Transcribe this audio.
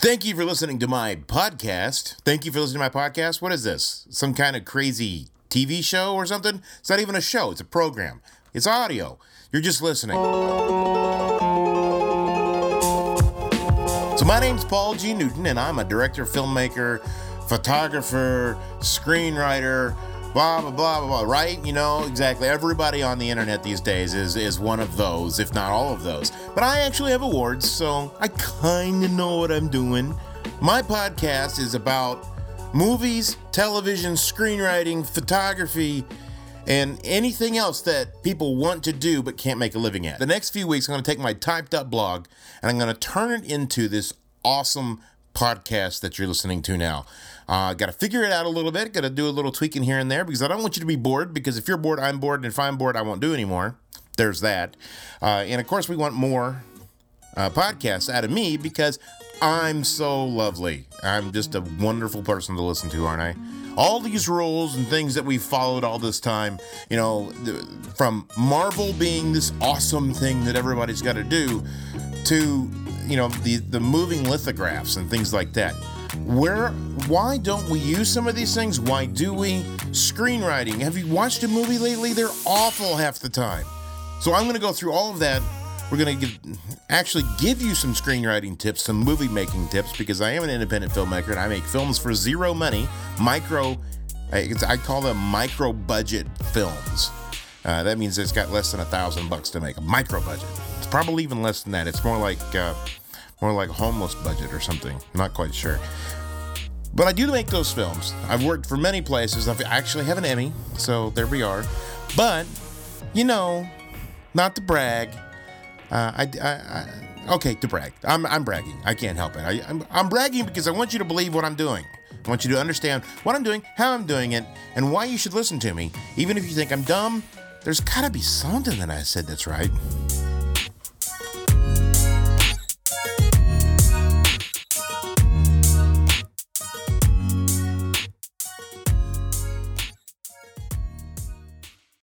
Thank you for listening to my podcast. Thank you for listening to my podcast. What is this? Some kind of crazy TV show or something? It's not even a show, it's a program. It's audio. You're just listening. So, my name's Paul G. Newton, and I'm a director, filmmaker, photographer, screenwriter, blah, blah, blah, blah, blah, right? You know, exactly. Everybody on the internet these days is, is one of those, if not all of those. But I actually have awards, so I kind of know what I'm doing. My podcast is about movies, television, screenwriting, photography, and anything else that people want to do but can't make a living at. The next few weeks, I'm going to take my typed up blog and I'm going to turn it into this awesome podcast that you're listening to now. Uh, got to figure it out a little bit. Got to do a little tweaking here and there because I don't want you to be bored. Because if you're bored, I'm bored, and if I'm bored, I won't do anymore. There's that. Uh, and of course, we want more uh, podcasts out of me because I'm so lovely. I'm just a wonderful person to listen to, aren't I? All these rules and things that we've followed all this time, you know, from Marvel being this awesome thing that everybody's got to do, to you know the the moving lithographs and things like that. Where why don't we use some of these things? Why do we? Screenwriting. Have you watched a movie lately? They're awful half the time. So I'm going to go through all of that. We're going to give, actually give you some screenwriting tips, some movie making tips, because I am an independent filmmaker and I make films for zero money, micro. I, call them micro budget films. Uh, that means it's got less than a thousand bucks to make a micro budget. It's probably even less than that. It's more like uh, more like homeless budget or something. not quite sure. But I do make those films. I've worked for many places. I actually have an Emmy, so there we are. But you know, not to brag. Uh, I, I, I, okay, to brag. I'm, I'm bragging. I can't help it. I, I'm, I'm bragging because I want you to believe what I'm doing. I want you to understand what I'm doing, how I'm doing it, and why you should listen to me. Even if you think I'm dumb, there's got to be something that I said that's right.